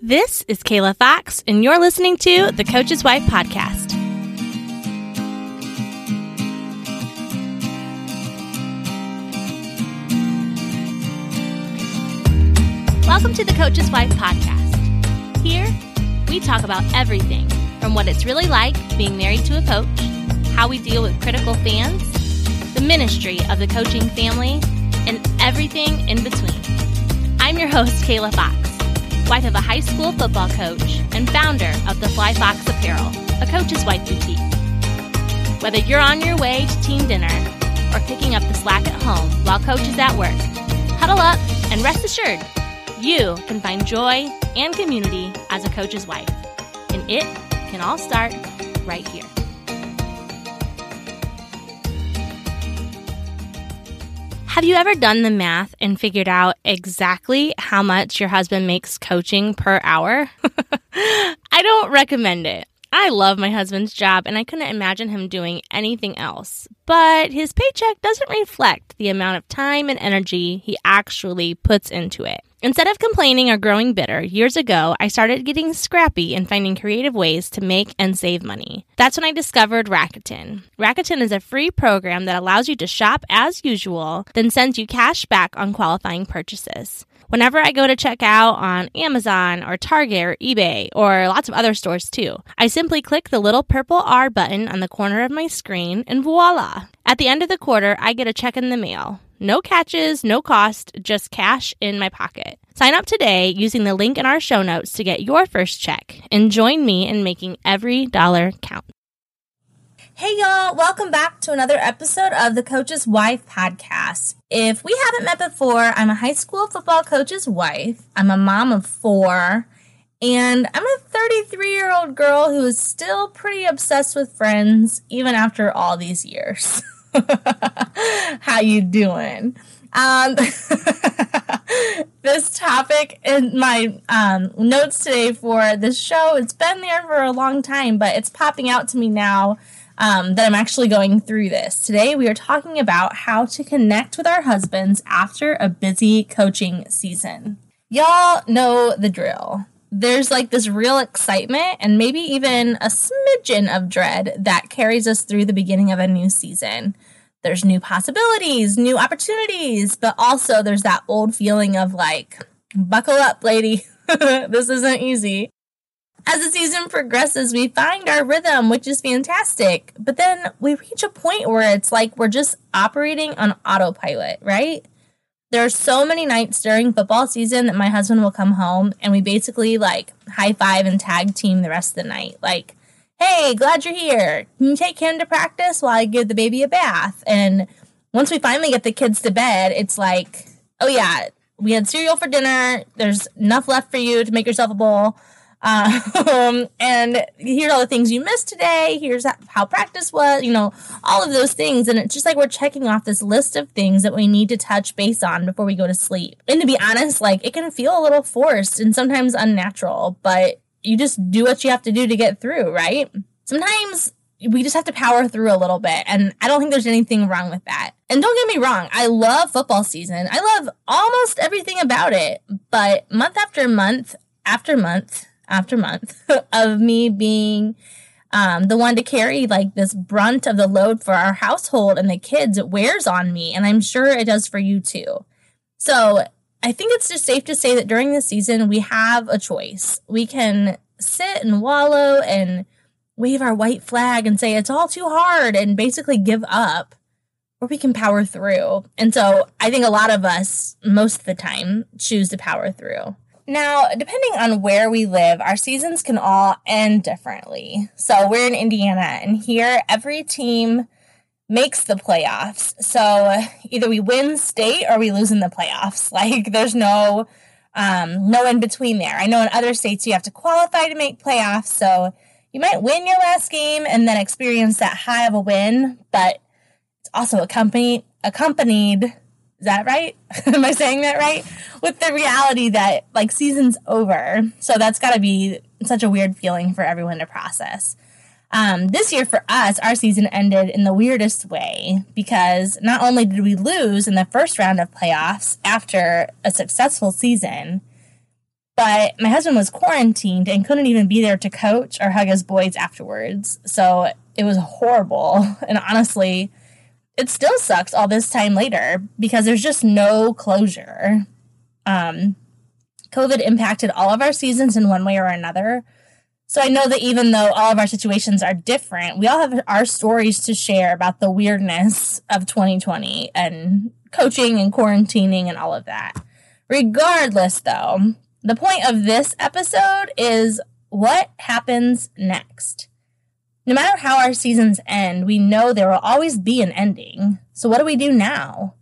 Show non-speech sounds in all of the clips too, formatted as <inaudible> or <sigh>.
This is Kayla Fox, and you're listening to the Coach's Wife Podcast. Welcome to the Coach's Wife Podcast. Here, we talk about everything from what it's really like being married to a coach, how we deal with critical fans, the ministry of the coaching family, and everything in between. I'm your host, Kayla Fox wife of a high school football coach and founder of the Fly Fox Apparel, a coach's wife boutique. Whether you're on your way to team dinner or picking up the slack at home while coach is at work, huddle up and rest assured you can find joy and community as a coach's wife. And it can all start right here. Have you ever done the math and figured out exactly how much your husband makes coaching per hour? <laughs> I don't recommend it. I love my husband's job and I couldn't imagine him doing anything else. But his paycheck doesn't reflect the amount of time and energy he actually puts into it. Instead of complaining or growing bitter, years ago, I started getting scrappy and finding creative ways to make and save money. That's when I discovered Rakuten. Rakuten is a free program that allows you to shop as usual, then sends you cash back on qualifying purchases. Whenever I go to check out on Amazon or Target or eBay or lots of other stores too, I simply click the little purple R button on the corner of my screen and voila! At the end of the quarter, I get a check in the mail. No catches, no cost, just cash in my pocket. Sign up today using the link in our show notes to get your first check and join me in making every dollar count. Hey y'all, welcome back to another episode of the Coach's Wife podcast. If we haven't met before, I'm a high school football coach's wife. I'm a mom of four, and I'm a 33 year old girl who is still pretty obsessed with friends even after all these years. <laughs> <laughs> How you doing? Um, <laughs> this topic in my um, notes today for this show, it's been there for a long time, but it's popping out to me now um, that I'm actually going through this. Today, we are talking about how to connect with our husbands after a busy coaching season. Y'all know the drill there's like this real excitement and maybe even a smidgen of dread that carries us through the beginning of a new season. There's new possibilities, new opportunities, but also there's that old feeling of like, buckle up, lady. <laughs> this isn't easy. As the season progresses, we find our rhythm, which is fantastic. But then we reach a point where it's like we're just operating on autopilot, right? there are so many nights during football season that my husband will come home and we basically like high five and tag team the rest of the night. Like, hey, glad you're here. Can you take him to practice while I give the baby a bath? And once we finally get the kids to bed, it's like, oh yeah, we had cereal for dinner. There's enough left for you to make yourself a bowl. Um, <laughs> and here's all the things you missed today. Here's how practice was, you know, all of those things. And it's just like we're checking off this list of things that we need to touch base on before we go to sleep. And to be honest, like it can feel a little forced and sometimes unnatural, but you just do what you have to do to get through, right? Sometimes we just have to power through a little bit. And I don't think there's anything wrong with that. And don't get me wrong, I love football season. I love almost everything about it. But month after month after month, after month <laughs> of me being um, the one to carry like this brunt of the load for our household and the kids it wears on me and i'm sure it does for you too so i think it's just safe to say that during the season we have a choice. We can sit and wallow and wave our white flag and say it's all too hard and basically give up or we can power through. And so i think a lot of us most of the time choose to power through. Now, depending on where we live, our seasons can all end differently. So we're in Indiana, and here every team makes the playoffs. So either we win state or we lose in the playoffs. <laughs> Like there's no um, no in between there. I know in other states you have to qualify to make playoffs. So you might win your last game and then experience that high of a win, but it's also accompanied accompanied is that right? <laughs> Am I saying that right? With the reality that like season's over. So that's got to be such a weird feeling for everyone to process. Um, this year for us, our season ended in the weirdest way because not only did we lose in the first round of playoffs after a successful season, But my husband was quarantined and couldn't even be there to coach or hug his boys afterwards. So it was horrible. <laughs> And honestly, it still sucks all this time later because there's just no closure. Um, COVID impacted all of our seasons in one way or another. So I know that even though all of our situations are different, we all have our stories to share about the weirdness of 2020 and coaching and quarantining and all of that. Regardless, though, the point of this episode is what happens next. No matter how our seasons end, we know there will always be an ending. So, what do we do now?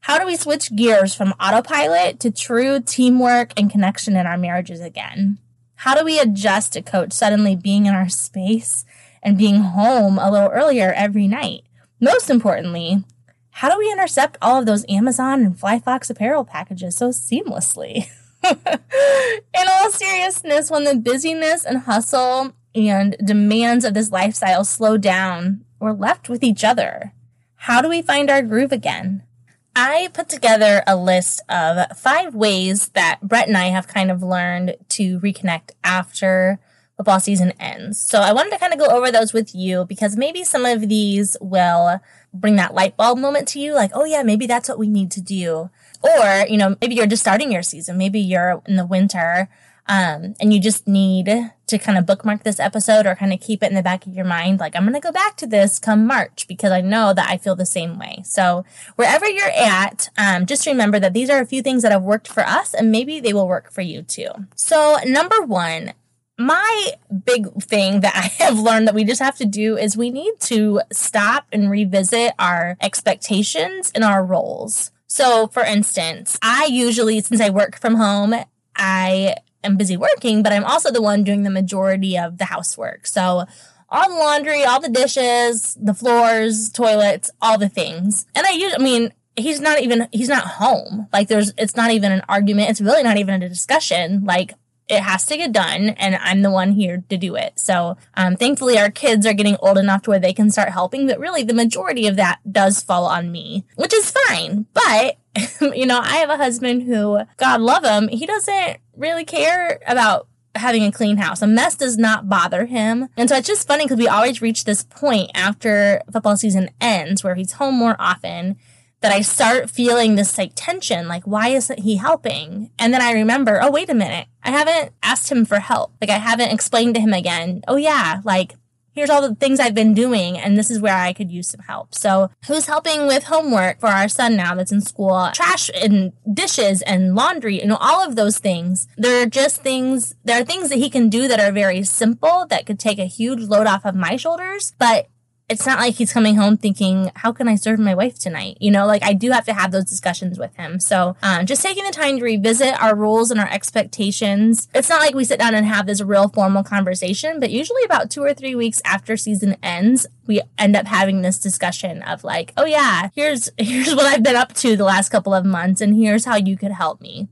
How do we switch gears from autopilot to true teamwork and connection in our marriages again? How do we adjust to coach suddenly being in our space and being home a little earlier every night? Most importantly, how do we intercept all of those Amazon and FlyFox apparel packages so seamlessly? <laughs> in all seriousness, when the busyness and hustle and demands of this lifestyle slow down, we're left with each other. How do we find our groove again? I put together a list of five ways that Brett and I have kind of learned to reconnect after football season ends. So I wanted to kind of go over those with you because maybe some of these will bring that light bulb moment to you like, oh yeah, maybe that's what we need to do. Or, you know, maybe you're just starting your season. Maybe you're in the winter um, and you just need to kind of bookmark this episode or kind of keep it in the back of your mind. Like, I'm going to go back to this come March because I know that I feel the same way. So wherever you're at, um, just remember that these are a few things that have worked for us and maybe they will work for you too. So number one, my big thing that I <laughs> have learned that we just have to do is we need to stop and revisit our expectations and our roles. So, for instance, I usually, since I work from home, I am busy working, but I'm also the one doing the majority of the housework. So all the laundry, all the dishes, the floors, toilets, all the things. And I use, I mean, he's not even, he's not home. Like there's, it's not even an argument. It's really not even a discussion. Like it has to get done and I'm the one here to do it. So, um, thankfully our kids are getting old enough to where they can start helping, but really the majority of that does fall on me, which is fine. But, <laughs> you know, I have a husband who, God love him, he doesn't really care about having a clean house. A mess does not bother him. And so it's just funny because we always reach this point after football season ends where he's home more often that I start feeling this like tension, like, why isn't he helping? And then I remember, oh, wait a minute. I haven't asked him for help. Like, I haven't explained to him again, oh, yeah, like, here's all the things I've been doing, and this is where I could use some help. So, who's helping with homework for our son now that's in school? Trash and dishes and laundry, know, all of those things. There are just things, there are things that he can do that are very simple that could take a huge load off of my shoulders, but it's not like he's coming home thinking, how can I serve my wife tonight? You know, like I do have to have those discussions with him. So um, just taking the time to revisit our rules and our expectations. It's not like we sit down and have this real formal conversation, but usually about two or three weeks after season ends, we end up having this discussion of like, oh yeah, here's <laughs> here's what I've been up to the last couple of months, and here's how you could help me.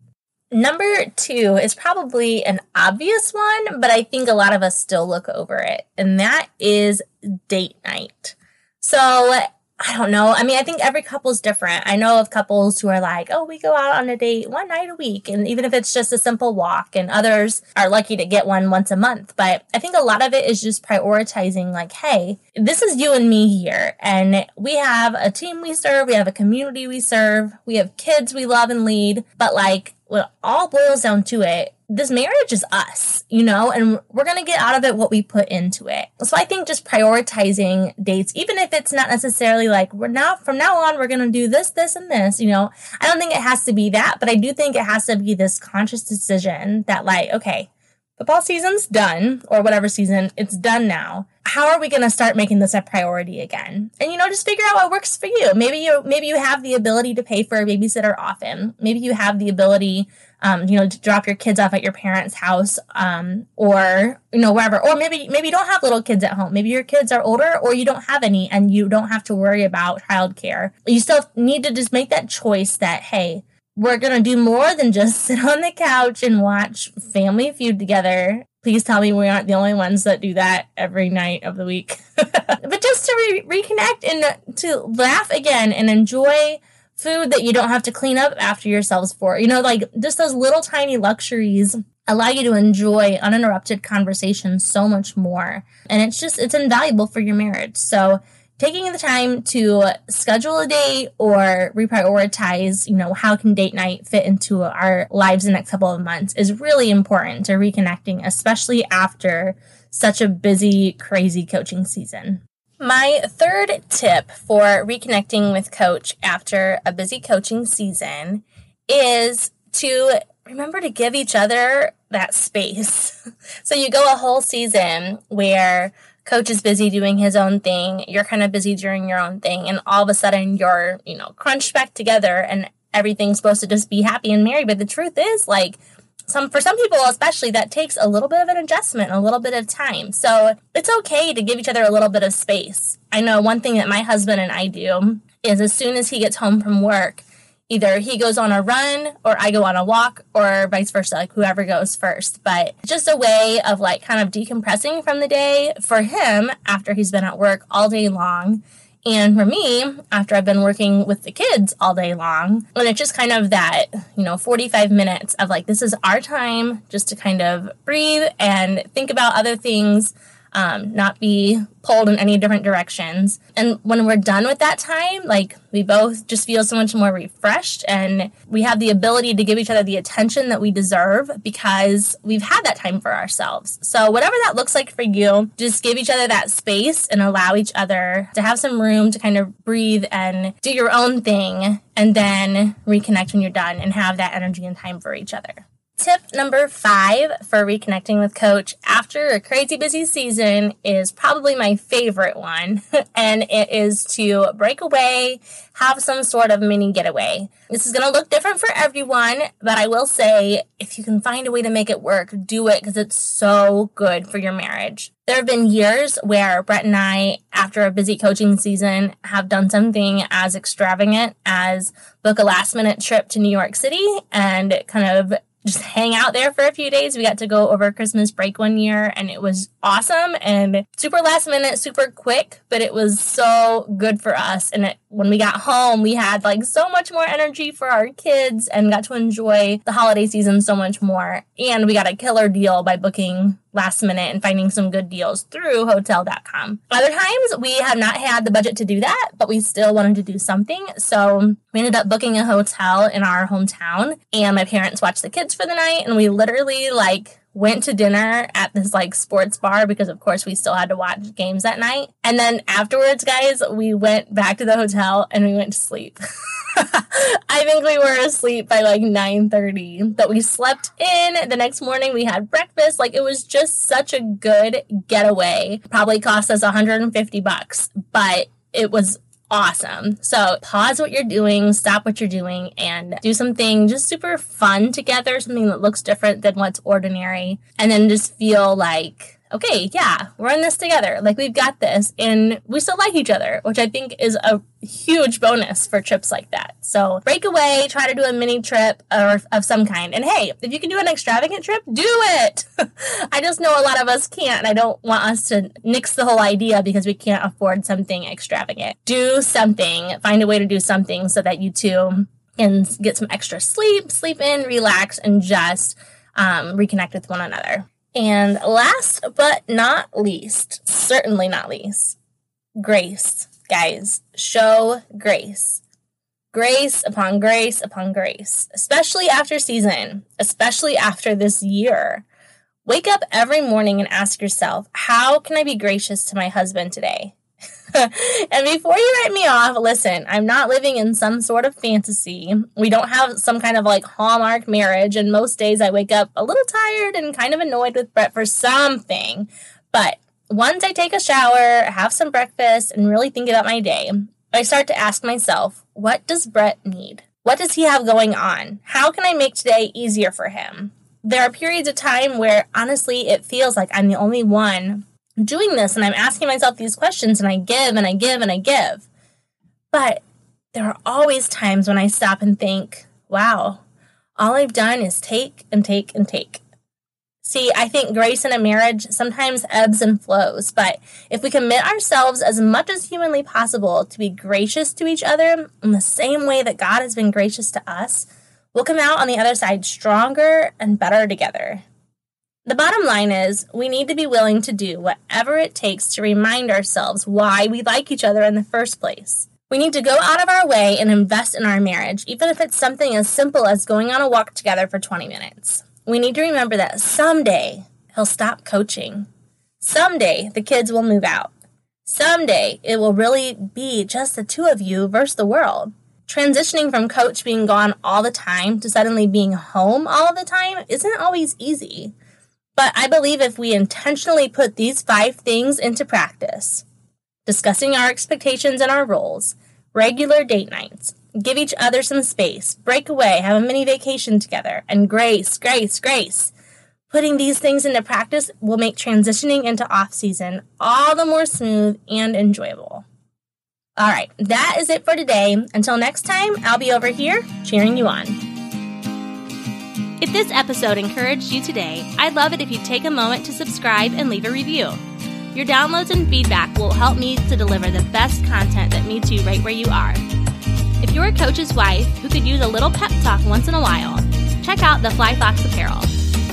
Number two is probably an obvious one, but I think a lot of us still look over it, and that is date night. So I don't know. I mean, I think every couple is different. I know of couples who are like, oh, we go out on a date one night a week. And even if it's just a simple walk, and others are lucky to get one once a month. But I think a lot of it is just prioritizing, like, hey, this is you and me here. And we have a team we serve, we have a community we serve, we have kids we love and lead. But like, when it all boils down to it, this marriage is us, you know, and we're going to get out of it what we put into it. So I think just prioritizing dates, even if it's not necessarily like we're now from now on, we're going to do this, this, and this, you know, I don't think it has to be that, but I do think it has to be this conscious decision that, like, okay, football season's done or whatever season, it's done now. How are we going to start making this a priority again? And you know, just figure out what works for you. Maybe you maybe you have the ability to pay for a babysitter often. Maybe you have the ability um, you know, to drop your kids off at your parents' house, um, or you know, wherever. Or maybe maybe you don't have little kids at home. Maybe your kids are older, or you don't have any, and you don't have to worry about childcare. You still need to just make that choice that hey, we're gonna do more than just <laughs> sit on the couch and watch Family Feud together. Please tell me we aren't the only ones that do that every night of the week. <laughs> but just to re- reconnect and to laugh again and enjoy food that you don't have to clean up after yourselves for. You know, like just those little tiny luxuries allow you to enjoy uninterrupted conversation so much more. And it's just, it's invaluable for your marriage. So, taking the time to schedule a date or reprioritize, you know, how can date night fit into our lives the next couple of months is really important to reconnecting, especially after such a busy, crazy coaching season. My third tip for reconnecting with coach after a busy coaching season is to remember to give each other that space. <laughs> so you go a whole season where coach is busy doing his own thing, you're kind of busy doing your own thing, and all of a sudden you're, you know, crunched back together and everything's supposed to just be happy and merry. But the truth is, like, some for some people especially that takes a little bit of an adjustment a little bit of time. So it's okay to give each other a little bit of space. I know one thing that my husband and i do is as soon as he gets home from work either he goes on a run or I go on a walk or vice versa, like whoever goes first. But just a way of like kind of decompressing from the day for him after he's been at work all day long. And for me, after I've been working with the kids all day long, and it's just kind of that, you know, 45 minutes of like, this is our time just to kind of breathe and think about other things um, not be pulled in any different directions. And when we're done with that time, like we both just feel so much more refreshed and we have the ability to give each other the attention that we deserve because we've had that time for ourselves. So, whatever that looks like for you, just give each other that space and allow each other to have some room to kind of breathe and do your own thing and then reconnect when you're done and have that energy and time for each other. Tip number five for reconnecting with coach after a crazy busy season is probably my favorite one, <laughs> and it is to break away, have some sort of mini getaway. This is going to look different for everyone, but I will say if you can find a way to make it work, do it because it's so good for your marriage. There have been years where Brett and I, after a busy coaching season, have done something as extravagant as book a last minute trip to New York City and kind of just hang out there for a few days. We got to go over Christmas break one year and it was awesome and super last minute, super quick, but it was so good for us. And it, when we got home, we had like so much more energy for our kids and got to enjoy the holiday season so much more. And we got a killer deal by booking last minute and finding some good deals through hotel.com. Other times we have not had the budget to do that, but we still wanted to do something. So we ended up booking a hotel in our hometown and my parents watched the kids for the night and we literally like went to dinner at this like sports bar because of course we still had to watch games that night. And then afterwards, guys, we went back to the hotel and we went to sleep. <laughs> I think we were asleep by like 9:30, but we slept in. The next morning we had breakfast. Like it was just such a good getaway. Probably cost us 150 bucks, but it was awesome. So pause what you're doing, stop what you're doing, and do something just super fun together, something that looks different than what's ordinary, and then just feel like okay, yeah, we're in this together. Like we've got this and we still like each other, which I think is a huge bonus for trips like that. So break away, try to do a mini trip or of some kind. And hey, if you can do an extravagant trip, do it. <laughs> I just know a lot of us can't I don't want us to nix the whole idea because we can't afford something extravagant. Do something, find a way to do something so that you two can get some extra sleep, sleep in, relax, and just um, reconnect with one another. And last but not least, certainly not least, grace. Guys, show grace. Grace upon grace upon grace, especially after season, especially after this year. Wake up every morning and ask yourself, how can I be gracious to my husband today? <laughs> and before you write me off, listen, I'm not living in some sort of fantasy. We don't have some kind of like hallmark marriage, and most days I wake up a little tired and kind of annoyed with Brett for something. But once I take a shower, have some breakfast, and really think about my day, I start to ask myself, what does Brett need? What does he have going on? How can I make today easier for him? There are periods of time where honestly it feels like I'm the only one doing this and I'm asking myself these questions and I give and I give and I give. But there are always times when I stop and think, wow, all I've done is take and take and take. See, I think grace in a marriage sometimes ebbs and flows, but if we commit ourselves as much as humanly possible to be gracious to each other in the same way that God has been gracious to us, we'll come out on the other side stronger and better together. The bottom line is we need to be willing to do whatever it takes to remind ourselves why we like each other in the first place. We need to go out of our way and invest in our marriage, even if it's something as simple as going on a walk together for 20 minutes. We need to remember that someday he'll stop coaching. Someday the kids will move out. Someday it will really be just the two of you versus the world. Transitioning from coach being gone all the time to suddenly being home all the time isn't always easy. But I believe if we intentionally put these five things into practice, discussing our expectations and our roles, regular date nights, give each other some space, break away, have a mini vacation together, and grace, grace, grace. Putting these things into practice will make transitioning into off season all the more smooth and enjoyable. All right, that is it for today. Until next time, I'll be over here cheering you on. If this episode encouraged you today, I'd love it if you'd take a moment to subscribe and leave a review. Your downloads and feedback will help me to deliver the best content that meets you right where you are. If you're a coach's wife who could use a little pep talk once in a while, check out the Fly Fox Apparel.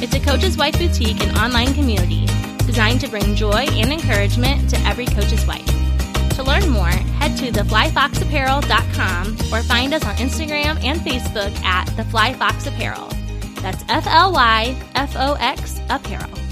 It's a coach's wife boutique and online community designed to bring joy and encouragement to every coach's wife. To learn more, head to theflyfoxapparel.com or find us on Instagram and Facebook at The Fly Fox Apparel. That's F L Y F O X Apparel.